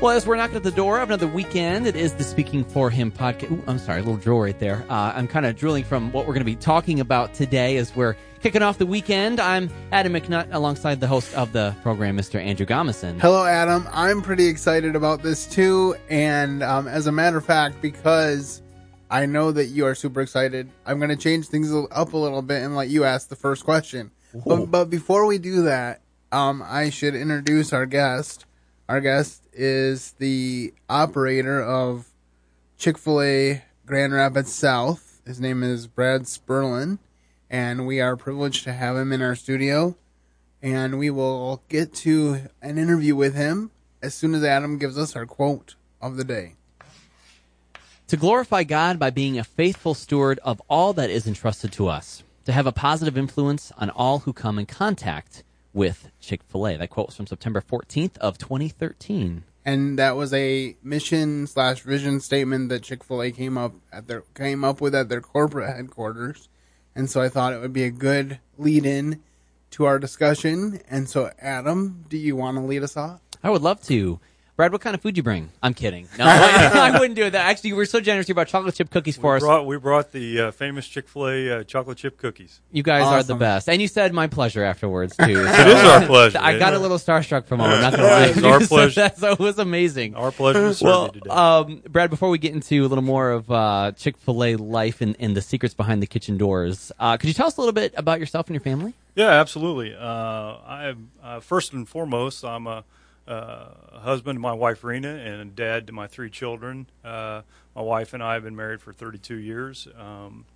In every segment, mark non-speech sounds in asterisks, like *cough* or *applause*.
Well, as we're knocking at the door of another weekend, it is the Speaking for Him podcast. Ooh, I'm sorry, a little drool right there. Uh, I'm kind of drilling from what we're going to be talking about today as we're kicking off the weekend. I'm Adam McNutt alongside the host of the program, Mr. Andrew Gomison. Hello, Adam. I'm pretty excited about this too. And um, as a matter of fact, because I know that you are super excited, I'm going to change things up a little bit and let you ask the first question. But, but before we do that, um, I should introduce our guest. Our guest is the operator of Chick fil A Grand Rapids South. His name is Brad Spurlin, and we are privileged to have him in our studio. And we will get to an interview with him as soon as Adam gives us our quote of the day. To glorify God by being a faithful steward of all that is entrusted to us, to have a positive influence on all who come in contact with Chick fil A. That quote was from September 14th of 2013. And that was a mission slash vision statement that Chick fil A came up at their came up with at their corporate headquarters. And so I thought it would be a good lead in to our discussion. And so Adam, do you want to lead us off? I would love to. Brad, what kind of food you bring? I'm kidding. No, *laughs* I, wouldn't do that. Actually, you were so generous. You brought chocolate chip cookies for we us. Brought, we brought the uh, famous Chick Fil A uh, chocolate chip cookies. You guys awesome. are the best, and you said my pleasure afterwards *laughs* too. So, it is our pleasure. I got a little starstruck from him. I'm not going to lie. It's our *laughs* pleasure. That, so it was amazing. Our pleasure to serve well, you today. Um, Brad, before we get into a little more of uh, Chick Fil A life and, and, the secrets behind the kitchen doors, uh, could you tell us a little bit about yourself and your family? Yeah, absolutely. Uh, I uh, first and foremost, I'm a uh, husband to my wife Rena and dad to my three children. Uh, my wife and I have been married for 32 years. Um,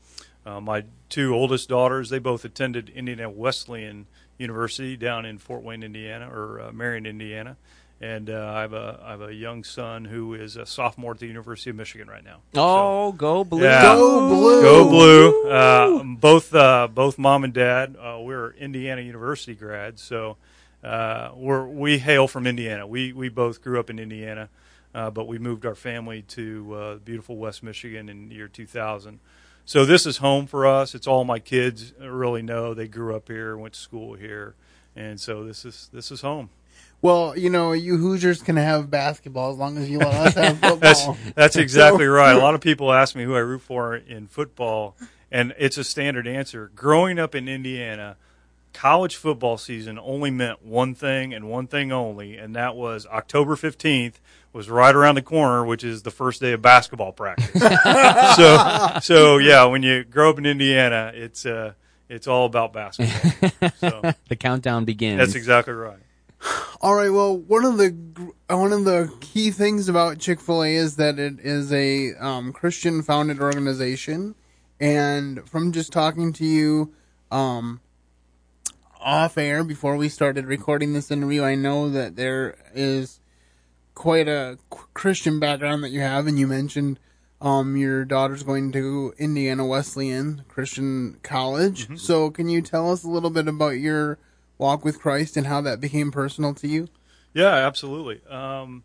uh, my two oldest daughters, they both attended Indiana Wesleyan University down in Fort Wayne, Indiana, or uh, Marion, Indiana. And uh, I have a I have a young son who is a sophomore at the University of Michigan right now. Oh, so, go blue! Yeah, go blue! Go blue! Uh, both both mom and dad, we're Indiana University grads, so uh, we're, we hail from Indiana. We we both grew up in Indiana, uh, but we moved our family to uh, beautiful West Michigan in the year 2000. So this is home for us. It's all my kids really know. They grew up here, went to school here, and so this is this is home. Well, you know, you Hoosiers can have basketball as long as you let us have *laughs* football. that's, that's exactly right. A lot of people ask me who I root for in football, and it's a standard answer. Growing up in Indiana, college football season only meant one thing and one thing only, and that was October 15th was right around the corner, which is the first day of basketball practice. *laughs* so, so yeah, when you grow up in Indiana, it's uh, it's all about basketball. So *laughs* the countdown begins. That's exactly right. All right. Well, one of the one of the key things about Chick Fil A is that it is a um, Christian founded organization, and from just talking to you, um, off air before we started recording this interview, I know that there is quite a Christian background that you have, and you mentioned um, your daughter's going to Indiana Wesleyan Christian College. Mm-hmm. So, can you tell us a little bit about your walk with Christ and how that became personal to you? Yeah, absolutely. Um,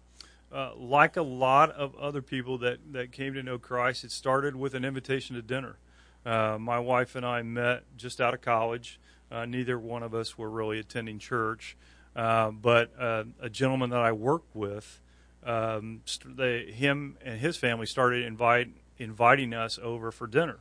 uh, like a lot of other people that, that came to know Christ, it started with an invitation to dinner. Uh, my wife and I met just out of college. Uh, neither one of us were really attending church, uh, but uh, a gentleman that I worked with, um, st- they, him and his family started invite, inviting us over for dinner,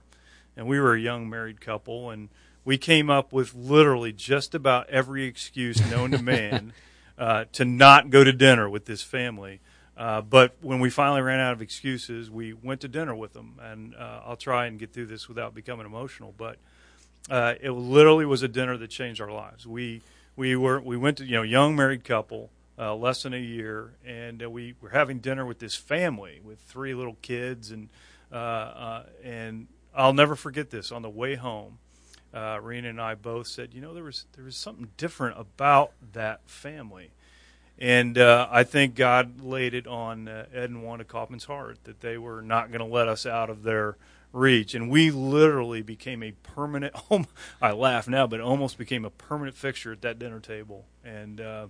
and we were a young married couple, and we came up with literally just about every excuse known to man *laughs* uh, to not go to dinner with this family. Uh, but when we finally ran out of excuses, we went to dinner with them, and uh, I'll try and get through this without becoming emotional, but uh, it literally was a dinner that changed our lives. We we were we went to you know young married couple, uh, less than a year, and uh, we were having dinner with this family with three little kids, and uh, uh, and I'll never forget this. On the way home, uh, Rena and I both said, you know, there was there was something different about that family. And I think God laid it on Ed and Wanda Kaufman's heart that they were not going to let us out of their reach. And we literally became a permanent, home. *laughs* I laugh now, but almost became a permanent fixture at that dinner table. And uh,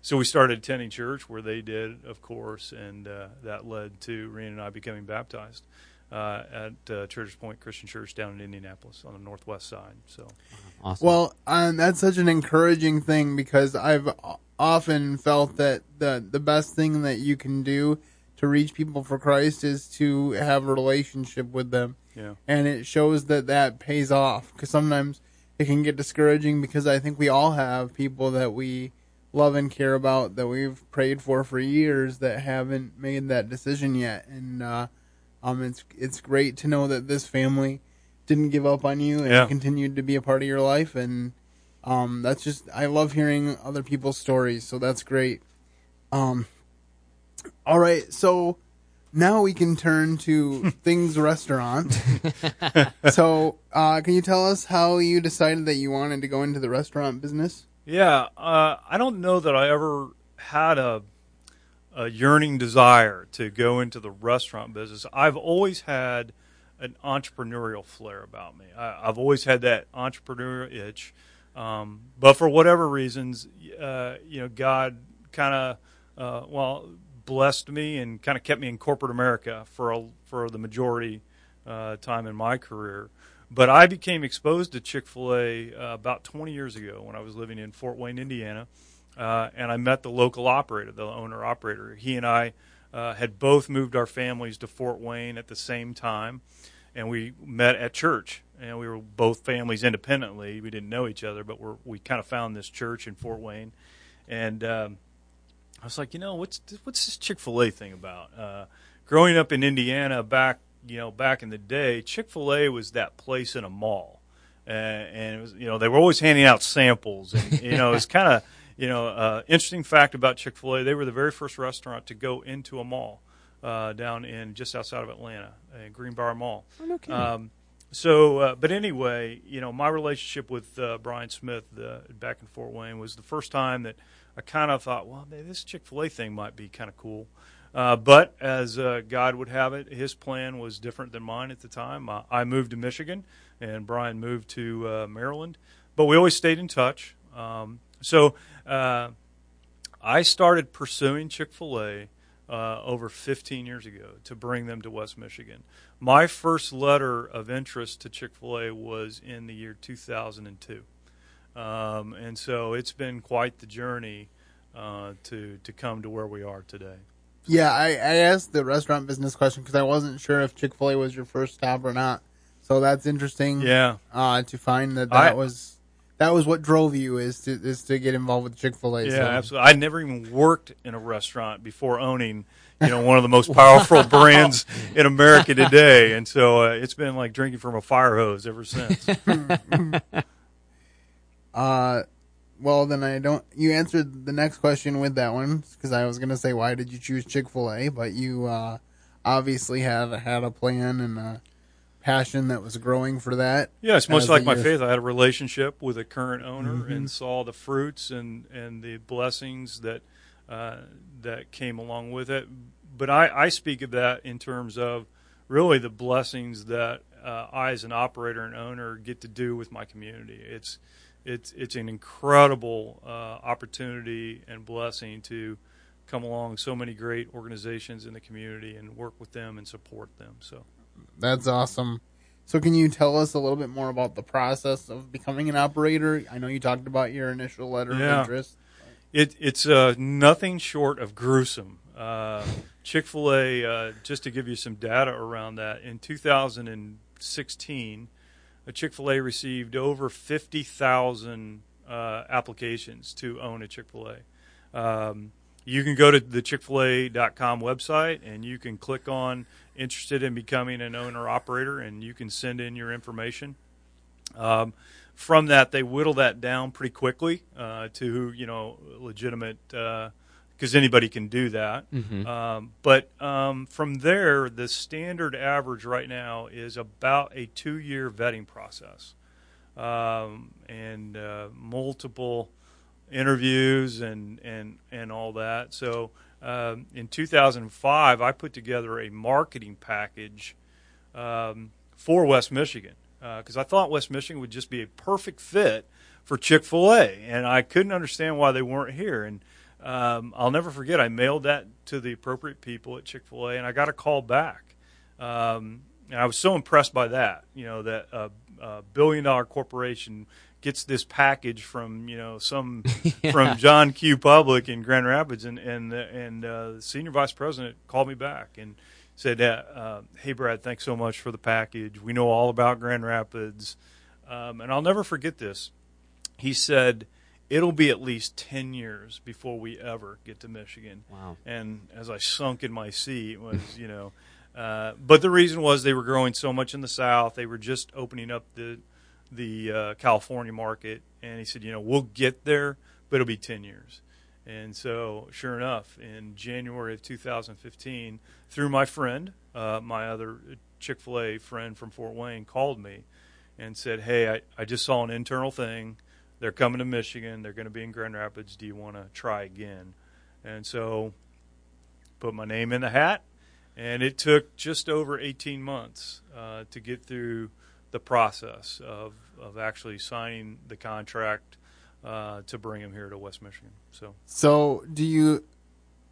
so we started attending church where they did, of course, and uh, that led to Rena and I becoming baptized. Uh, at uh, Church's Point Christian Church down in Indianapolis on the northwest side. So, awesome. well, um, that's such an encouraging thing because I've often felt that the the best thing that you can do to reach people for Christ is to have a relationship with them. Yeah. And it shows that that pays off because sometimes it can get discouraging because I think we all have people that we love and care about that we've prayed for for years that haven't made that decision yet. And uh, um, it's it's great to know that this family didn't give up on you and Yeah. continued to be a part of your life. And um, that's just I love hearing other people's stories. So that's great. Um, all right, so now we can turn to *laughs* things restaurant. *laughs* so, uh, can you tell us how you decided that you wanted to go into the restaurant business? Yeah, uh, I don't know that I ever had a, a yearning desire to go into the restaurant business. I've always had an entrepreneurial flair about me. I, I've always had that entrepreneurial itch, um, but for whatever reasons, uh, you know, God kind of uh, well blessed me and kind of kept me in corporate America for a, for the majority uh, time in my career. But I became exposed to Chick Fil A uh, about 20 years ago when I was living in Fort Wayne, Indiana, uh, and I met the local operator, the owner operator. He and I uh, had both moved our families to Fort Wayne at the same time, and we met at church. And we were both families independently. We didn't know each other, but we're, we kind of found this church in Fort Wayne, and um, I was like, you know, what's what's this Chick Fil A thing about? Uh, growing up in Indiana back, you know, back in the day, Chick Fil A was that place in a mall, uh, and it was, you know, they were always handing out samples, and you know, it's kind of, you know, uh, interesting fact about Chick Fil A, they were the very first restaurant to go into a mall uh, down in just outside of Atlanta, uh, Greenbrier Mall. Okay. Um, so, uh, but anyway, you know, my relationship with uh, Brian Smith uh, back in Fort Wayne was the first time that I kind of thought, well, maybe this Chick Fil A thing might be kind of cool. Uh, but as uh, God would have it, his plan was different than mine at the time. Uh, I moved to Michigan, and Brian moved to uh, Maryland, but we always stayed in touch. Um, so uh, I started pursuing Chick Fil A uh, over 15 years ago to bring them to West Michigan. My first letter of interest to Chick Fil A was in the year 2002, um, and so it's been quite the journey uh, to to come to where we are today. Yeah, I, I asked the restaurant business question because I wasn't sure if Chick Fil A was your first stop or not. So that's interesting. Yeah, Uh, to find that that I- was that was what drove you is to is to get involved with Chick Fil A. yeah, absolutely. I never even worked in a restaurant before owning. You know, one of the most powerful *laughs* brands in America today, and so uh, it's been like drinking from a fire hose ever since. *laughs* *laughs* Uh, well then I don't. You answered the next question with that one because I was gonna say why did you choose Chick Fil A, but you uh, obviously had had a plan and a passion that was growing for that. Yeah, it's much like my years- faith. I had a relationship with a current owner Mhm. and saw the fruits and, and the blessings that uh, that came along with it. But I, I speak of that in terms of really the blessings that uh, I, as an operator and owner, get to do with my community. It's it's it's an incredible uh, opportunity and blessing to come along so many great organizations in the community and work with them and support them. So. That's awesome. So, can you tell us a little bit more about the process of becoming an operator? I know you talked about your initial letter Yeah. of interest. It, it's uh, nothing short of gruesome. Uh, Chick fil A, uh, just to give you some data around that, in 2016, Chick fil A received over 50,000 uh, applications to own a Chick fil A. Um, you can go to the chick-fil-a.com website and you can click on interested in becoming an owner operator and you can send in your information. Um, from that, they whittle that down pretty quickly uh, to you know legitimate because anybody can do that. Mhm. Um, but um, from there, the standard average right now is about a two-year vetting process um, and uh, multiple interviews and and and all that. So um, in 2005, I put together a marketing package um, for West Michigan because I thought West Michigan would just be a perfect fit for Chick Fil A, and I couldn't understand why they weren't here. And um, I'll never forget, I mailed that to the appropriate people at Chick Fil A, and I got a call back. Um, and I was so impressed by that, you know, that a, a billion dollar corporation gets this package from you know some *laughs* from John Q Public in Grand Rapids, and and and uh, the senior vice president called me back and said, uh, uh, "Hey Brad, thanks so much for the package. We know all about Grand Rapids, um, and I'll never forget this." He said. It'll be at least 10 years before we ever get to Michigan. Wow. And as I sunk in my seat was, *laughs* you know, uh, but the reason was they were growing so much in the South. They were just opening up the the uh, California market, and he said, you know, we'll get there, but it'll be ten years. And so, sure enough, in January of 2015, through my friend, uh, my other Chick Fil A friend from Fort Wayne, called me and said, "Hey, I, I just saw an internal thing. They're coming to Michigan. They're going to be in Grand Rapids. Do you want to try again?" And so, put my name in the hat and it took just over 18 months uh, to get through the process of, of actually signing the contract uh, to bring him here to West Michigan. So, So do you?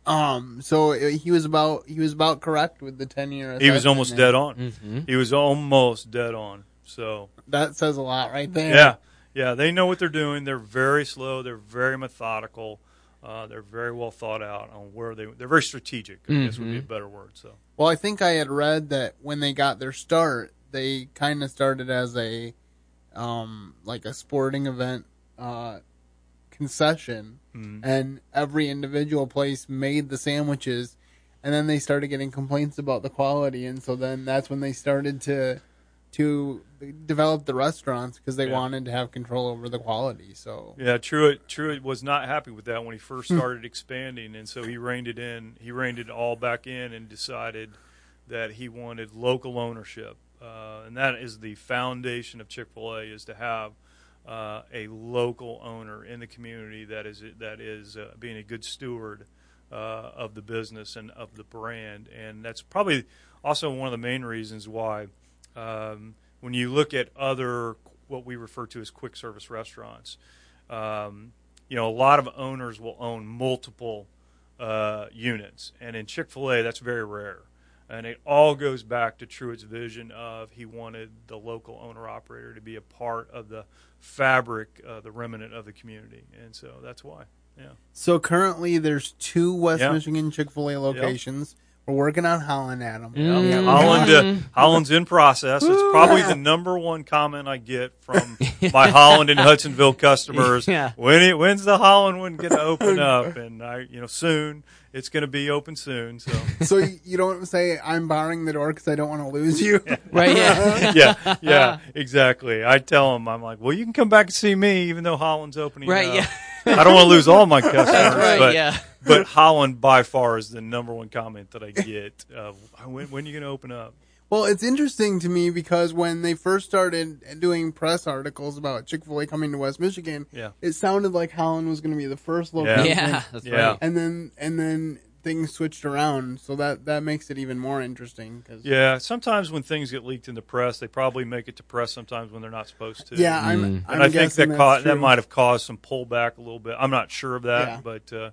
Um. So he was about he was about correct with the ten year. he was almost dead on. Mm-hmm. He was almost dead on. So, That says a lot right there. yeah, yeah, they know what they're doing. They're very slow. They're very methodical. Uh, they're very well thought out on where they. They're very strategic. I guess would be a better word. So, Well, I think I had read that when they got their start, they kind of started as a, um, like a sporting event, uh, concession, Mhm. and every individual place made the sandwiches, and then they started getting complaints about the quality, and so then that's when they started to, to develop the restaurants because they Yeah. wanted to have control over the quality. So Yeah, Truett Truett was not happy with that when he first started expanding, and so he reined it in. He reined it all back in and decided that he wanted local ownership, uh, and that is the foundation of Chick Fil A is to have uh, a local owner in the community that is that is uh, being a good steward uh, of the business and of the brand, and that's probably also one of the main reasons why um, when you look at other what we refer to as quick service restaurants, um, you know, a lot of owners will own multiple uh, units, and in Chick Fil A, that's very rare. And it all goes back to Truett's vision of he wanted the local owner operator to be a part of the fabric, uh, the remnant of the community, and so that's why. Yeah. So currently, there's two West Yeah. Michigan Chick Fil A locations. We're working on Holland, Adam. Mm. Yeah. Holland, uh, Holland's in process. It's probably the number one comment I get from *laughs* my Holland and Hudsonville customers. Yeah. When it, when's the Holland one going *laughs* to open up? And I, you know, soon. It's going to be open soon. So so you you don't say I'm barring the door because I don't want to lose you. *laughs* Right. Yeah. yeah, yeah, exactly. I tell them, I'm like, well, you can come back and see me, even though Holland's opening. Right. up. Yeah. I don't want to lose all my *laughs* customers, Right. but yeah. but Holland by far is the number one comment that I get. Of, when when are you going to open up? Well, it's interesting to me because when they first started doing press articles about Chick Fil A coming to West Michigan, Yeah. it sounded like Holland was going to be the first location. Yeah. That's Yeah. right. and then and then things switched around, so that that makes it even more interesting. Cause, Yeah, sometimes when things get leaked in the press, they probably make it to press sometimes when they're not supposed to. yeah, I'm. Mm. I'm and I think that that's ca- that might have caused some pullback a little bit. I'm not sure of that, Yeah. but uh,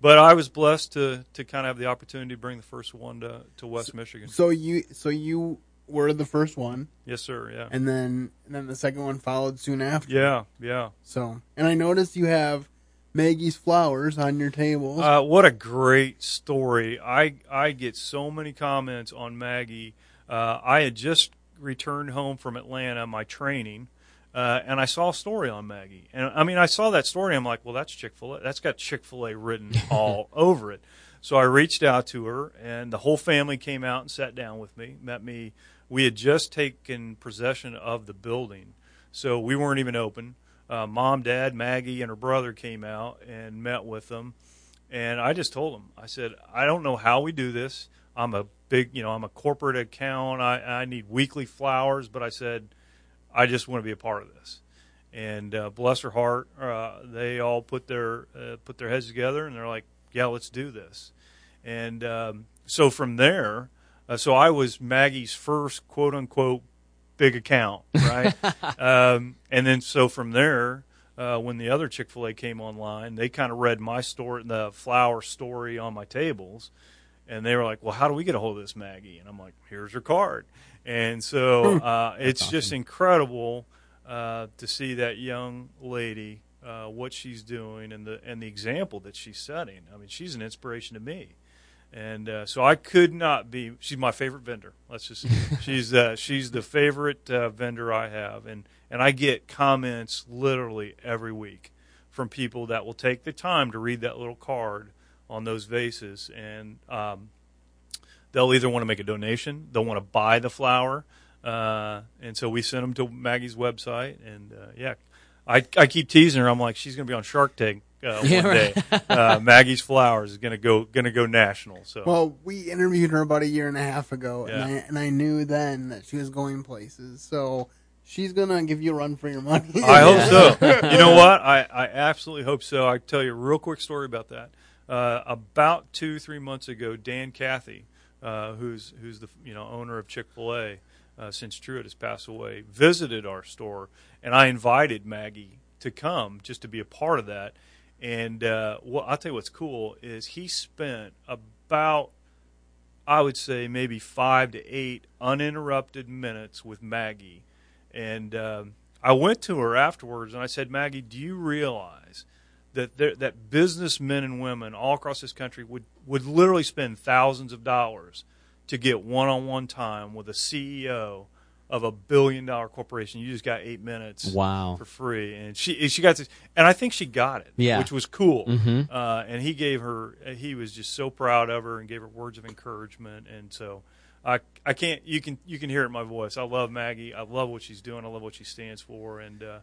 but I was blessed to to kind of have the opportunity to bring the first one to to West Michigan. So you so you were the first one, Yes, sir. Yeah. and then and then the second one followed soon after. Yeah, yeah. So and I noticed you have Maggie's flowers on your table. Uh, what a great story! I I get so many comments on Maggie. Uh, I had just returned home from Atlanta, my training, uh, and I saw a story on Maggie. And I mean, I saw that story. I'm like, well, that's Chick Fil A. That's got Chick Fil A written *laughs* all over it. So I reached out to her, and the whole family came out and sat down with me, met me. We had just taken possession of the building, so we weren't even open. Uh, Mom, Dad, Maggie, and her brother came out and met with them. And I just told them, I said, I don't know how we do this. I'm a big, you know, I'm a corporate account. I, I need weekly flowers, but I said, I just want to be a part of this. And uh, bless her heart, uh, they all put their uh, put their heads together, and they're like, "Yeah, let's do this." And um, so from there, uh, so I was Maggie's first quote unquote big account, right? *laughs* um, and then so from there, uh, when the other Chick Fil A came online, they kind of read my story, the flower story on my tables, and they were like, "Well, how do we get a hold of this Maggie?" And I'm like, "Here's your card." And so uh, it's just incredible uh, to see that young lady, uh, what she's doing, and the and the example that she's setting. I mean, she's an inspiration to me, and uh, so I could not be. She's my favorite vendor. Let's just *laughs* she's uh, she's the favorite uh, vendor I have, and and I get comments literally every week from people that will take the time to read that little card on those vases, and um, they'll either want to make a donation, they'll want to buy the flower, uh, and so we send them to Maggie's website, and uh, yeah, I I keep teasing her. I'm like, she's going to be on Shark Tank uh, Yeah, one right. day. uh, Maggie's flowers is going to go going to go national. So Well, we interviewed her about a year and a half ago, and I and I knew then that she was going places. So she's gonna give you a run for your money. *laughs* I hope so. *laughs* You know what? I, I absolutely hope so. I tell you a real quick story about that. Uh, about two three months ago, Dan Cathy, uh, who's who's the you know owner of Chick Fil A, uh, since Truett has passed away, visited our store, and I invited Maggie to come just to be a part of that. And uh, what I'll tell you what's cool is he spent about I would say maybe five to eight uninterrupted minutes with Maggie. And um, I went to her afterwards and I said, Maggie, do you realize that there, that businessmen and women all across this country would, would literally spend thousands of dollars to get one on one time with a CEO of a billion dollar corporation? You just got eight minutes Wow. for free. And she, she got this, and I think she got it, Yeah. which was cool. Mhm. Uh, and he gave her, he was just so proud of her and gave her words of encouragement. And so I, I can't, you can, you can hear it in my voice. I love Maggie. I love what she's doing. I love what she stands for. And, uh,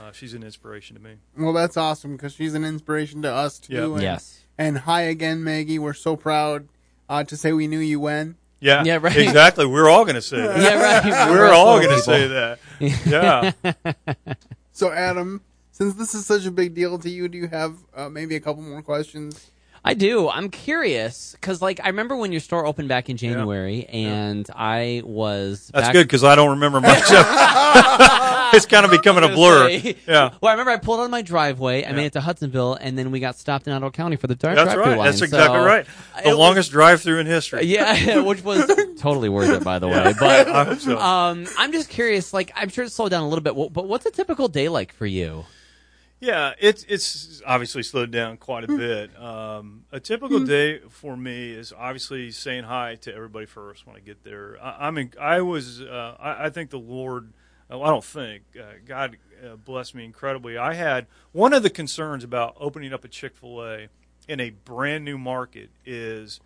uh, she's an inspiration to me. Well, that's awesome because she's an inspiration to us too. Yep. And, Yes. And hi again, Maggie. We're so proud uh, to say we knew you when. Yeah, Yeah, right. Exactly. We're all going to say that. Yeah, right. *laughs* We're all going to say that. *laughs* Yeah. So, Adam, since this is such a big deal to you, do you have uh, maybe a couple more questions? I do. I'm curious because, like, I remember when your store opened back in January, and I was. That's back- good because I don't remember much of *laughs* *laughs* It's kind of becoming a blur. Say. Yeah. Well, I remember I pulled out of my driveway. I made it to Hudsonville, and then we got stopped in Ottawa County for the drive That's right. line. That's exactly So, right. The was- longest drive-through in history. Yeah, *laughs* which was totally worth it, by the way. But I so. um, I'm just curious. Like, I'm sure it slowed down a little bit. But what's a typical day like for you? Yeah, it's it's obviously slowed down quite a bit. Um, a typical day for me is obviously saying hi to everybody first when I get there. I, I mean, I was uh, I, I think the Lord. Well, I don't think uh, God uh, blessed me incredibly. I had one of the concerns about opening up a Chick Fil A in a brand new market is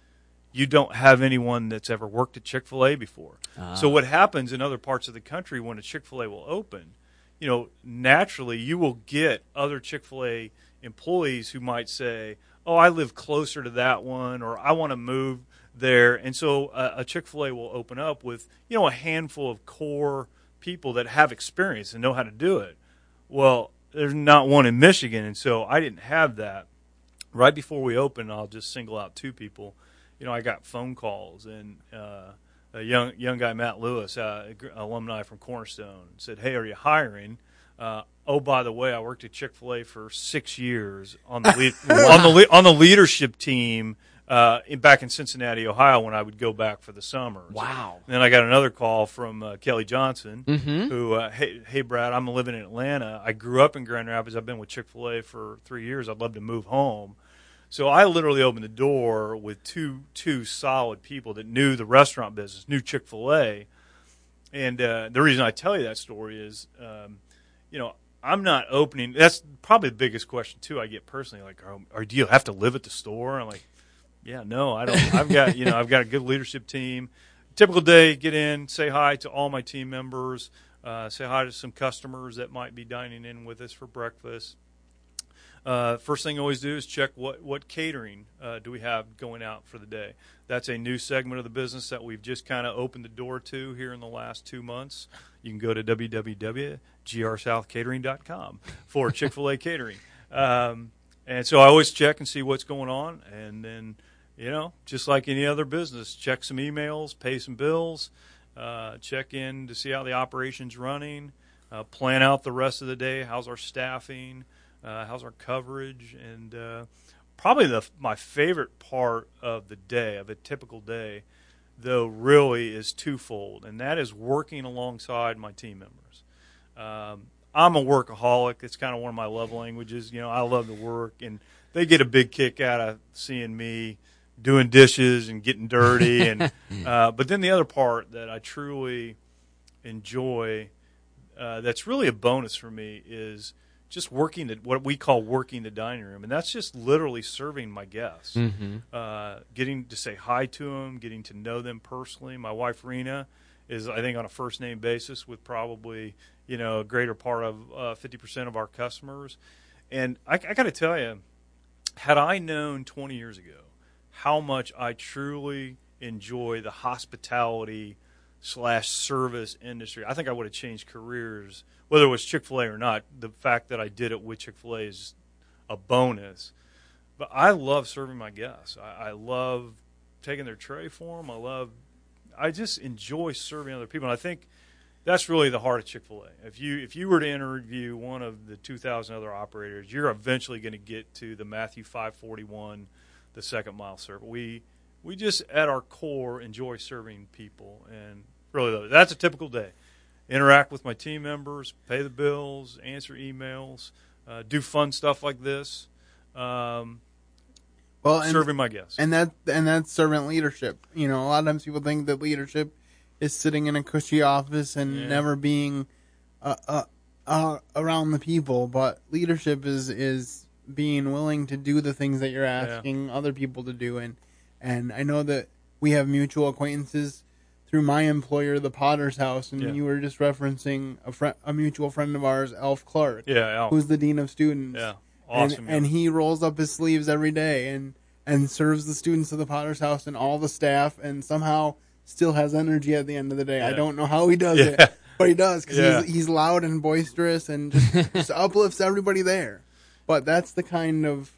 you don't have anyone that's ever worked at Chick Fil A before. So what happens in other parts of the country when a Chick Fil A will open? You know, naturally you will get other Chick fil A employees who might say, Oh, I live closer to that one, or I want to move there. And so uh, a Chick fil A will open up with, you know, a handful of core people that have experience and know how to do it. Well, there's not one in Michigan. And so I didn't have that. Right before we opened, I'll just single out two people. You know, I got phone calls and, uh, a young young guy, Matt Lewis, uh, alumni from Cornerstone, said, "Hey, are you hiring?" Uh, oh, by the way, I worked at Chick Fil A for six years on the lead, *laughs* on the le- on the leadership team uh, in, back in Cincinnati, Ohio, when I would go back for the summer. Wow. And then I got another call from uh, Kelly Johnson, Mhm. who, uh, hey, hey, Brad, I'm living in Atlanta. I grew up in Grand Rapids. I've been with Chick Fil A for three years. I'd love to move home. So I literally opened the door with two two solid people that knew the restaurant business, knew Chick Fil A, and uh, the reason I tell you that story is, um, you know, I'm not opening. That's probably the biggest question too. I get personally, like, are, are do you have to live at the store? I'm like, yeah, no, I don't. I've got you know, I've got a good leadership team. Typical day, get in, say hi to all my team members, uh, say hi to some customers that might be dining in with us for breakfast. Uh, first thing I always do is check what what catering uh, do we have going out for the day. That's a new segment of the business that we've just kind of opened the door to here in the last two months. You can go to www.grsouthcatering.com for *laughs* Chick Fil A catering, um, and so I always check and see what's going on, and then you know, just like any other business, check some emails, pay some bills, uh, check in to see how the operation's running, uh, plan out the rest of the day. How's our staffing? Uh, how's our coverage? And uh, probably the my favorite part of the day of a typical day, though, really is twofold, and that is working alongside my team members. Um, I'm a workaholic. It's kind of one of my love languages. You know, I love to work, and they get a big kick out of seeing me doing dishes and getting dirty. *laughs* and uh, but then the other part that I truly enjoy, uh, that's really a bonus for me, is just working the what we call working the dining room, and that's just literally serving my guests, Mm-hmm. uh, getting to say hi to them, getting to know them personally. My wife Rena is, I think, on a first name basis with probably you know a greater part of fifty percent of our customers, and I, I got to tell you, had I known twenty years ago how much I truly enjoy the hospitality slash service industry. I think I would have changed careers, whether it was Chick fil A or not. The fact that I did it with Chick fil A is a bonus. But I love serving my guests. I, I love taking their tray for them. I love, I just enjoy serving other people. And I think that's really the heart of Chick fil A. If you, if you were to interview one of the 2,000 other operators, you're eventually going to get to the Matthew 541, the second mile circle. We, we just at our core enjoy serving people and really that's a typical day interact with my team members pay the bills answer emails uh, do fun stuff like this um, Well, and, serving my guests and that and that's servant leadership. You know, a lot of times people think that leadership is sitting in a cushy office and Yeah. never being uh, uh, uh, around the people, but leadership is is being willing to do the things that you're asking other people to do. And and I know that we have mutual acquaintances through my employer, the Potter's House, and Yeah. you were just referencing a friend, a mutual friend of ours, Al Clark, yeah Al. who's the dean of students yeah awesome and, and he rolls up his sleeves every day and and serves the students of the Potter's House and all the staff, and somehow still has energy at the end of the day. I Yeah. don't know how he does Yeah. it, but he does because Yeah. he's, he's loud and boisterous and just, *laughs* just uplifts everybody there. But that's the kind of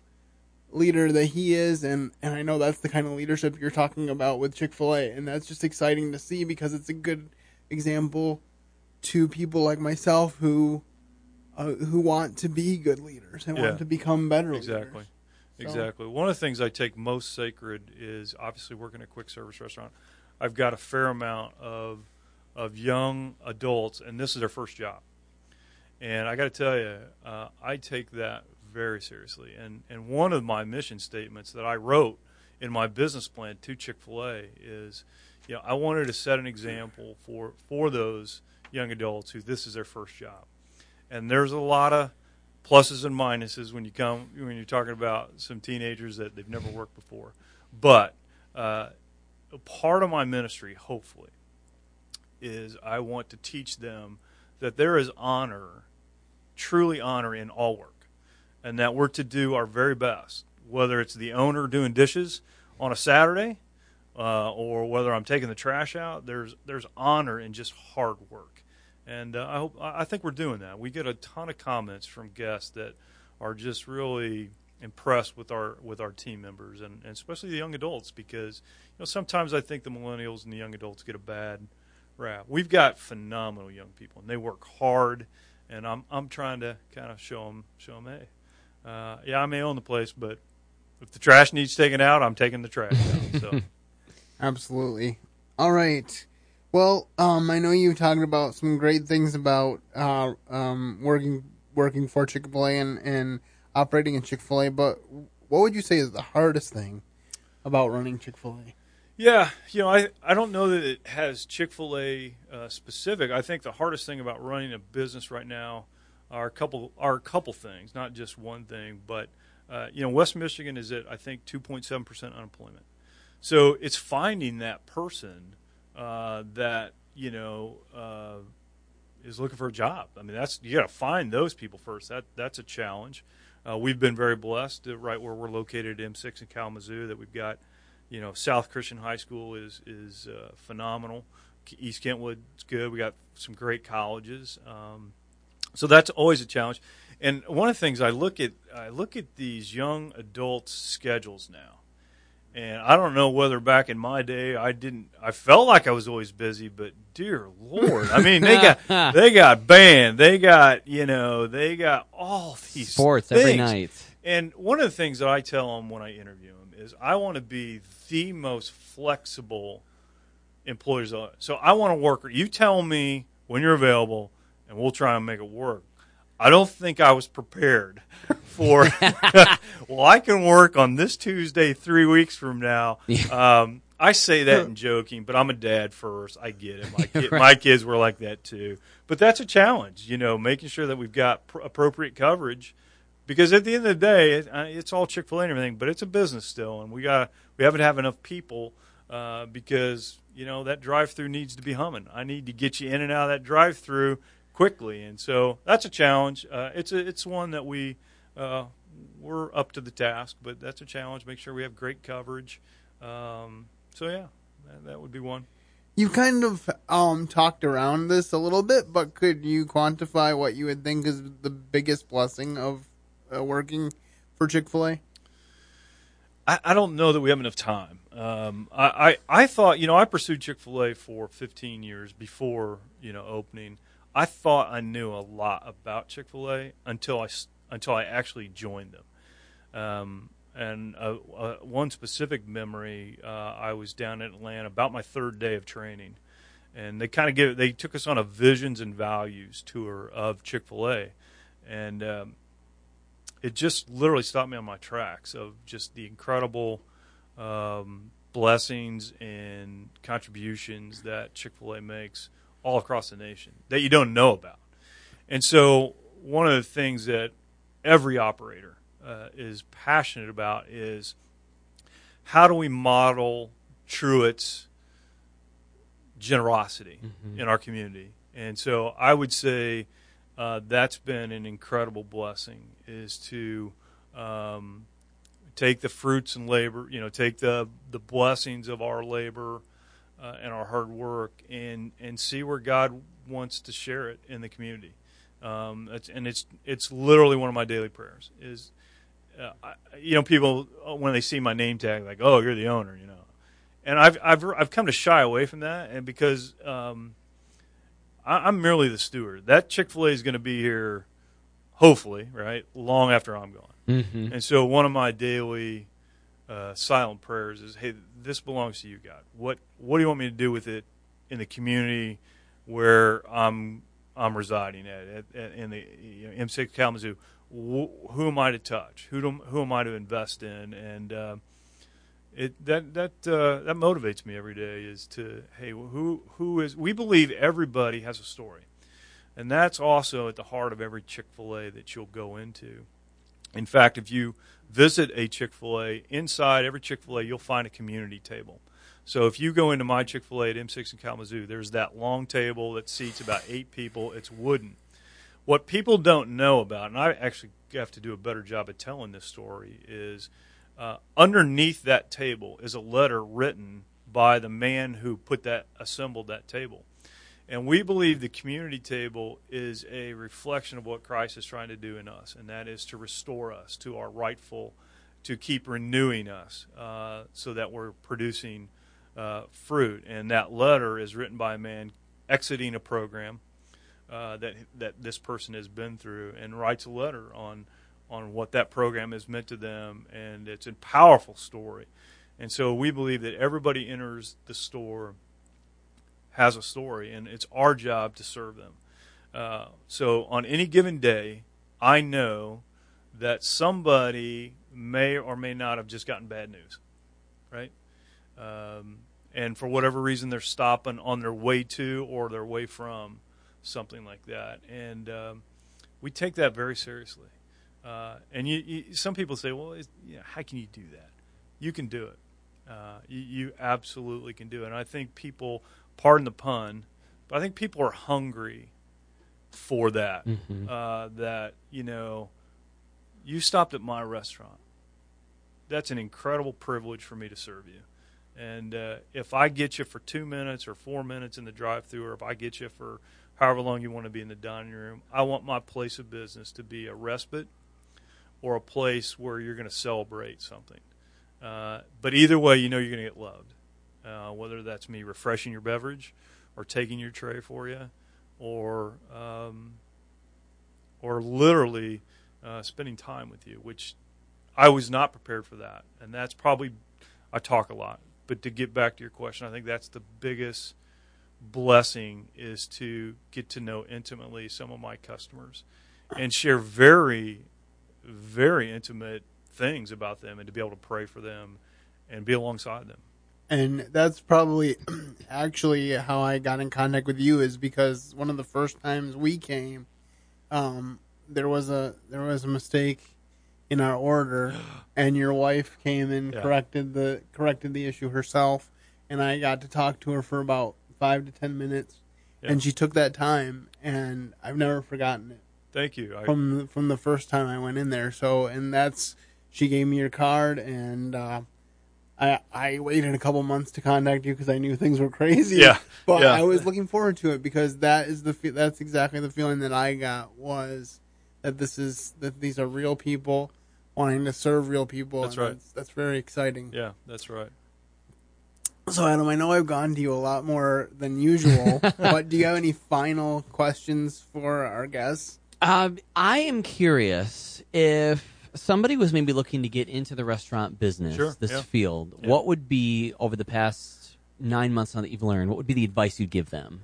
leader that he is, and and I know that's the kind of leadership you're talking about with Chick Fil A, and that's just exciting to see because it's a good example to people like myself who. Uh, who want to be good leaders and Yeah. want to become better exactly leaders. So- exactly one of the things i take most sacred is obviously working at a quick service restaurant i've got a fair amount of of young adults and this is their first job and i got to tell you uh, i take that very seriously. And and one of my mission statements that i wrote in my business plan to chick-fil-a is you know i wanted to set an example for for those young adults who this is their first job. And there's a lot of pluses and minuses when you come when you're talking about some teenagers that they've never worked before. But uh, a part of my ministry, hopefully, is I want to teach them that there is honor, truly honor in all work, and that we're to do our very best, whether it's the owner doing dishes on a Saturday. Uh, or whether I'm taking the trash out, there's there's honor in just hard work, and uh, I hope I think we're doing that. We get a ton of comments from guests that are just really impressed with our with our team members and, and especially the young adults because you know sometimes I think the millennials and the young adults get a bad rap. We've got phenomenal young people and they work hard, and I'm I'm trying to kind of show them show them hey, uh, yeah I may own the place, but if the trash needs taken out, I'm taking the trash out. *laughs* So Absolutely. All right. Well, um, I know you talked about some great things about uh, um, working working for Chick Fil A and, and operating in Chick Fil A, but what would you say is the hardest thing about running Chick Fil A? Yeah, you know, I, I don't know that it has Chick fil A uh, specific. I think the hardest thing about running a business right now are a couple are a couple things, not just one thing. But uh, you know, West Michigan is at I think two point seven percent unemployment. So it's finding that person uh, that you know uh, is looking for a job. I mean, that's you got to find those people first. That that's a challenge. Uh, we've been very blessed, right where we're located, M6 in Kalamazoo, that we've got you know, South Christian High School is is uh, phenomenal. East Kentwood's good. We got some great colleges, um, so that's always a challenge. And one of the things I look at, I look at these young adults' schedules now, and I don't know whether back in my day I didn't. I felt like I was always busy, but dear Lord, I mean they got *laughs* they got band, they got you know they got all these Sports every things. night. And one of the things that I tell them when I interview them is I want to be the most flexible employers. So I want to work. You tell me when you're available, and we'll try and make it work. I don't think I was prepared *laughs* for. *laughs* well, I can work on this Tuesday three weeks from now. Um, I say that in joking, but I'm a dad first. I get it. My, *laughs* kid, Right. my kids were like that too. But that's a challenge, you know, making sure that we've got pr- appropriate coverage. Because at the end of the day, it, uh, it's all Chick Fil A and everything, but it's a business still, and we got we haven't have enough people uh, because you know that drive-through needs to be humming. I need to get you in and out of that drive-through quickly, and so that's a challenge. Uh, it's a, it's one that we uh, we're up to the task, but that's a challenge. Make sure we have great coverage. Um, so yeah, that, that would be one. You kind of um talked around this a little bit, but could you quantify what you would think is the biggest blessing of uh, working for Chick Fil A? I, I don't know that we have enough time. Um, I, I, I thought, you know, I pursued Chick fil A for 15 years before, you know, opening. I thought I knew a lot about Chick fil A until I, until I actually joined them. Um, and uh, uh, one specific memory, uh, I was down in Atlanta about my third day of training. And they kind of give, they took us on a visions and values tour of Chick fil A. And, um, it just literally stopped me on my tracks of just the incredible um, blessings and contributions that Chick fil A makes all across the nation that you don't know about. And so, one of the things that every operator uh, is passionate about is how do we model Truett's generosity in our community? And so, I would say uh, that's been an incredible blessing is to um, take the fruits and labor, you know, take the the blessings of our labor uh, and our hard work, and and see where God wants to share it in the community. Um, that's, and it's it's literally one of my daily prayers. Is uh, I, you know people uh, when they see my name tag like oh you're the owner you know, and I've I've I've come to shy away from that, and because um, I, I'm merely the steward. That Chick Fil A is going to be here, hopefully, right, long after I'm gone. Mm-hmm. And so one of my daily uh, silent prayers is, "Hey, this belongs to you, God. What What do you want me to do with it in the community where I'm I'm residing at, at, at in the you know, M6 Kalamazoo? Wh- who am I to touch? Who do, Who am I to invest in? And uh, it that that uh, that motivates me every day. Is to hey, who who is? We believe everybody has a story, and that's also at the heart of every Chick Fil A that you'll go into. In fact, if you visit a Chick fil A, inside every Chick fil A, you'll find a community table. So if you go into my Chick fil A at M6 in Kalamazoo, there's that long table that seats about eight people. It's wooden. What people don't know about, and I actually have to do a better job of telling this story, is uh, underneath that table is a letter written by the man who put that assembled that table. And we believe the community table is a reflection of what Christ is trying to do in us, and that is to restore us to our rightful, to keep renewing us uh, so that we're producing uh, fruit. And that letter is written by a man exiting a program uh, that that this person has been through, and writes a letter on on what that program has meant to them, and it's a powerful story. And so we believe that everybody enters the store has a story, and it's our job to serve them. Uh, so on any given day, I know that somebody may or may not have just gotten bad news, right? Um, and for whatever reason, they're stopping on their way to or their way from something like that, and um, we take that very seriously. Uh, and you, you, some people say, "Well, you know, how can you do that?" You can do it. Uh, you, you absolutely can do it. And I think people, pardon the pun, but I think people are hungry for that. Mhm. Uh, that you know, you stopped at my restaurant. That's an incredible privilege for me to serve you. And uh, if I get you for two minutes or four minutes in the drive-through, or if I get you for however long you want to be in the dining room, I want my place of business to be a respite or a place where you're going to celebrate something. Uh, but either way, you know you're going to get loved. Uh, whether that's me refreshing your beverage, or taking your tray for you, or um, or literally uh, spending time with you, which I was not prepared for that, and that's probably I talk a lot. But to get back to your question, I think that's the biggest blessing is to get to know intimately some of my customers and share very, very intimate things about them, and to be able to pray for them and be alongside them. And that's probably *clears throat* actually how I got in contact with you is because one of the first times we came, um, there was a there was a mistake in our order, *gasps* and your wife came and Yeah. corrected the corrected the issue herself, and I got to talk to her for about five to ten minutes, Yeah. and she took that time, and I've never forgotten it Thank you. I, from the, from the first time I went in there. So, and that's she gave me your card, and uh, I I waited a couple months to contact you because I knew things were crazy. Yeah, but yeah. I was looking forward to it because that is the fe- that's exactly the feeling that I got was that this is that these are real people wanting to serve real people. That's and right. That's, that's very exciting. yeah, that's right. So, Adam, I know I've gone to you a lot more than usual, *laughs* but do you have any final questions for our guests? Um, I am curious if somebody was maybe looking to get into the restaurant business, Sure, this yeah. field. Yeah. What would be over the past nine months now that you've learned? What would be the advice you'd give them?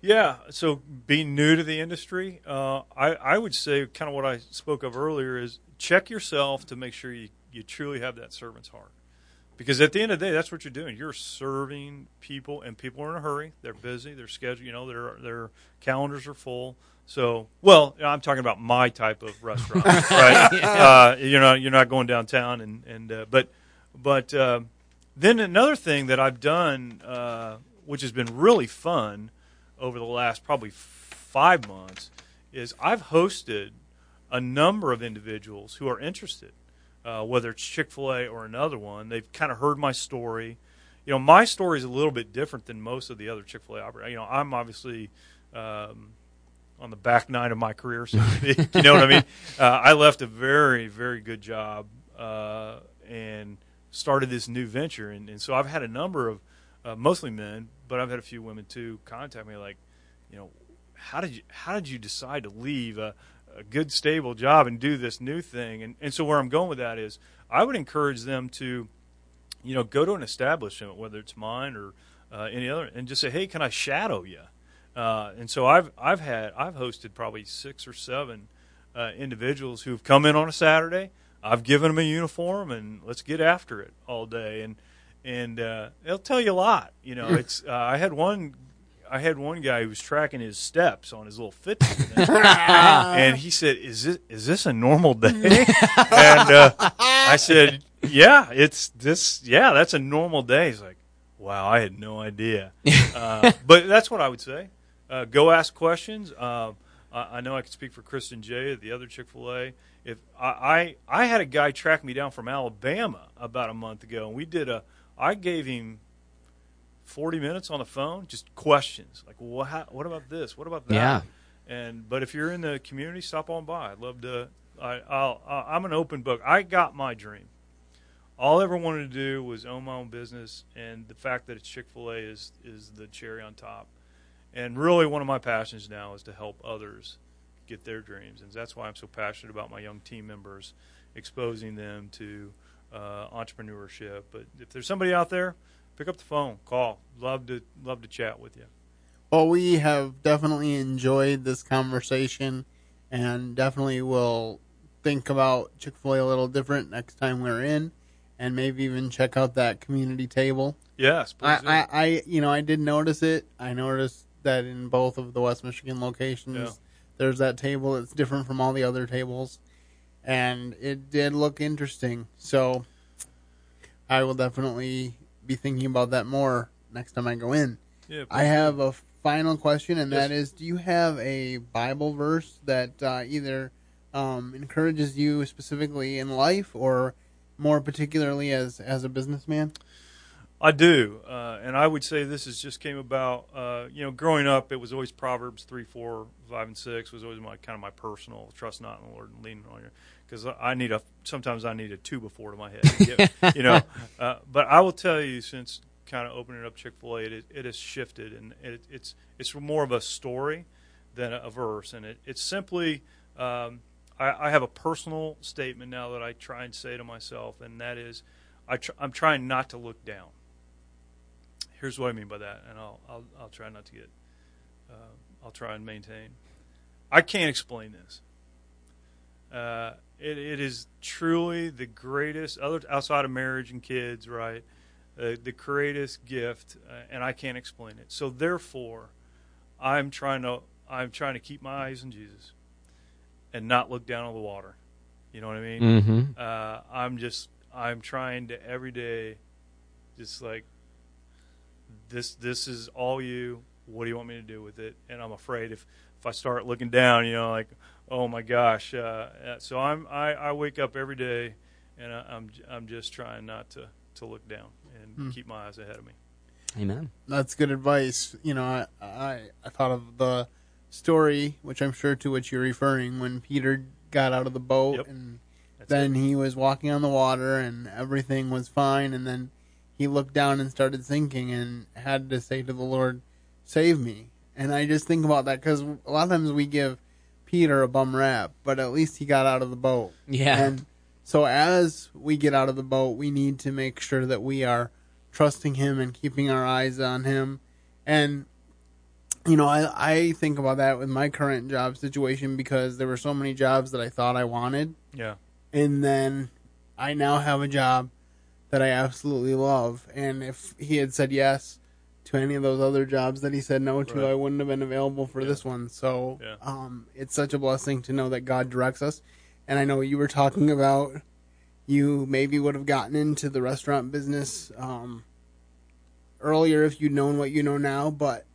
Yeah. So being new to the industry, uh, I, I would say kind of what I spoke of earlier is check yourself to make sure you, you truly have that servant's heart. Because at the end of the day, that's what you're doing. You're serving people, and people are in a hurry. They're busy. Their schedule, you know, their their calendars are full. So, well, I'm talking about my type of restaurant, *laughs* right? uh, you're not you're not going downtown, and and uh, but but uh, then another thing that I've done, uh, which has been really fun over the last probably five months, is I've hosted a number of individuals who are interested, uh, whether it's Chick Fil A or another one. They've kind of heard my story. You know, my story is a little bit different than most of the other Chick Fil A operators. You know, I'm obviously. Um, on the back nine of my career, so *laughs* you know what I mean? Uh, I left a very, very good job uh, and started this new venture. And, and so I've had a number of, uh, mostly men, but I've had a few women too, contact me like, you know, how did you how did you decide to leave a, a good stable job and do this new thing? And and so where I'm going with that is, I would encourage them to, you know, go to an establishment, whether it's mine or uh, any other, and just say, hey, can I shadow you? Uh, and so I've I've had I've hosted probably six or seven uh, individuals who've come in on a Saturday. I've given them a uniform and let's get after it all day, and and uh, they'll tell you a lot. You know, it's uh, I had one I had one guy who was tracking his steps on his little thing. *laughs* and he said, "Is this is this a normal day?" *laughs* and uh, I said, "Yeah, it's this. Yeah, that's a normal day." He's like, "Wow, I had no idea." *laughs* Uh, but that's what I would say. Uh, go ask questions. Um, I, I know I can speak for Kristen J at the other Chick Fil A. If I, I I had a guy track me down from Alabama about a month ago, and we did a. I gave him forty minutes on the phone, just questions like, "What? How, what about this? What about that?" Yeah. And but if you're in the community, stop on by. I'd love to. I, I'll, I'm an open book. I got my dream. All I ever wanted to do was own my own business, and the fact that it's Chick Fil A is is the cherry on top. And really, one of my passions now is to help others get their dreams, and that's why I'm so passionate about my young team members, exposing them to uh, entrepreneurship. But if there's somebody out there, pick up the phone, call. Love to love to chat with you. Well, we have definitely enjoyed this conversation and definitely will think about Chick fil A a little different next time we're in and maybe even check out that community table. Yes, please I. I, I, you know, I did notice it. I noticed that in both of the West Michigan locations, Yeah. there's that table that's different from all the other tables. And it did look interesting. So I will definitely be thinking about that more next time I go in. yeah, I have a final question, and Yes. that is: Do you have a Bible verse that uh, either um, encourages you specifically in life, or more particularly as as a businessman? I do, uh, and I would say this has just came about. Uh, you know, growing up, it was always Proverbs three, four, five, and six was always my kind of my personal trust not in the Lord and leaning on you because I need a sometimes I need a two before to my head. get- *laughs* you know, uh, but I will tell you since kind of opening up Chick Fil A, it, it has shifted, and it, it's it's more of a story than a, verse, and it, it's simply. Um, I, I have a personal statement now that I try and say to myself, and that is, I tr- I'm trying not to look down here's what I mean by that, and I'll I'll, I'll try not to get. Uh, I'll try and maintain. I can't explain this. Uh, it, it is truly the greatest, other outside of marriage and kids, right? Uh, the greatest gift, uh, and I can't explain it. So therefore, I'm trying to I'm trying to keep my eyes on Jesus and not look down on the water. You know what I mean? Mm-hmm. Uh, I'm just I'm trying to every day, just like this. This is all you. What do you want me to do with it? And I'm afraid if if I start looking down, you know, like oh my gosh. Uh, so I'm I, I wake up every day, and I, I'm I'm just trying not to to look down and keep my eyes ahead of me. Amen. That's good advice. You know, I, I I thought of the story, which I'm sure to which you're referring, when Peter got out of the boat Yep. and That's then it. he was walking on the water and everything was fine, and then he looked down and started sinking and had to say to the Lord, "Save me." And I just think about that because a lot of times we give Peter a bum rap, but at least he got out of the boat. Yeah. And so as we get out of the boat, we need to make sure that we are trusting him and keeping our eyes on him. And you know, I I think about that with my current job situation because there were so many jobs that I thought I wanted yeah. and then I now have a job that I absolutely love. And if he had said yes to any of those other jobs that he said no to, Right. I wouldn't have been available for Yeah. this one. So Yeah. um, it's such a blessing to know that God directs us. And I know you were talking about you maybe would have gotten into the restaurant business um, earlier if you'd known what you know now, but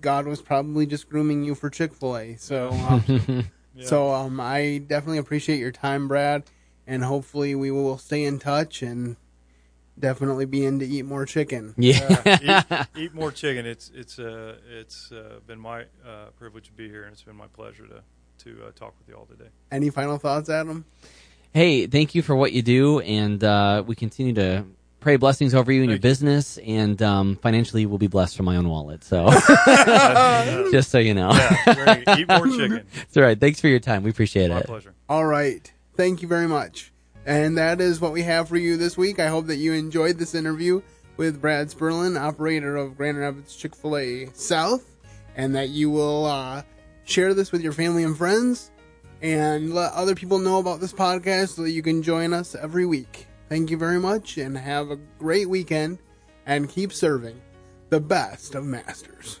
God was probably just grooming you for Chick Fil A. So. Um, *laughs* Yeah. so um, I definitely appreciate your time, Brad, and hopefully we will stay in touch and definitely be in to eat more chicken. Yeah. Uh, eat, *laughs* eat more chicken. It's it's uh, it's uh, been my uh, privilege to be here, and it's been my pleasure to to uh, talk with you all today. Any final thoughts, Adam? hey, thank you for what you do, and uh, we continue to pray blessings over you and your you. business, and um, financially, we'll be blessed from my own wallet. So, *laughs* *laughs* just so you know, Yeah, great. Eat more chicken. it's all right. Thanks for your time. We appreciate My it. My pleasure. All right. Thank you very much. And that is what we have for you this week. I hope that you enjoyed this interview with Brad Spurlin, operator of Grand Rapids Chick fil A South, and that you will uh, share this with your family and friends and let other people know about this podcast so that you can join us every week. Thank you very much and have a great weekend and keep serving the best of masters.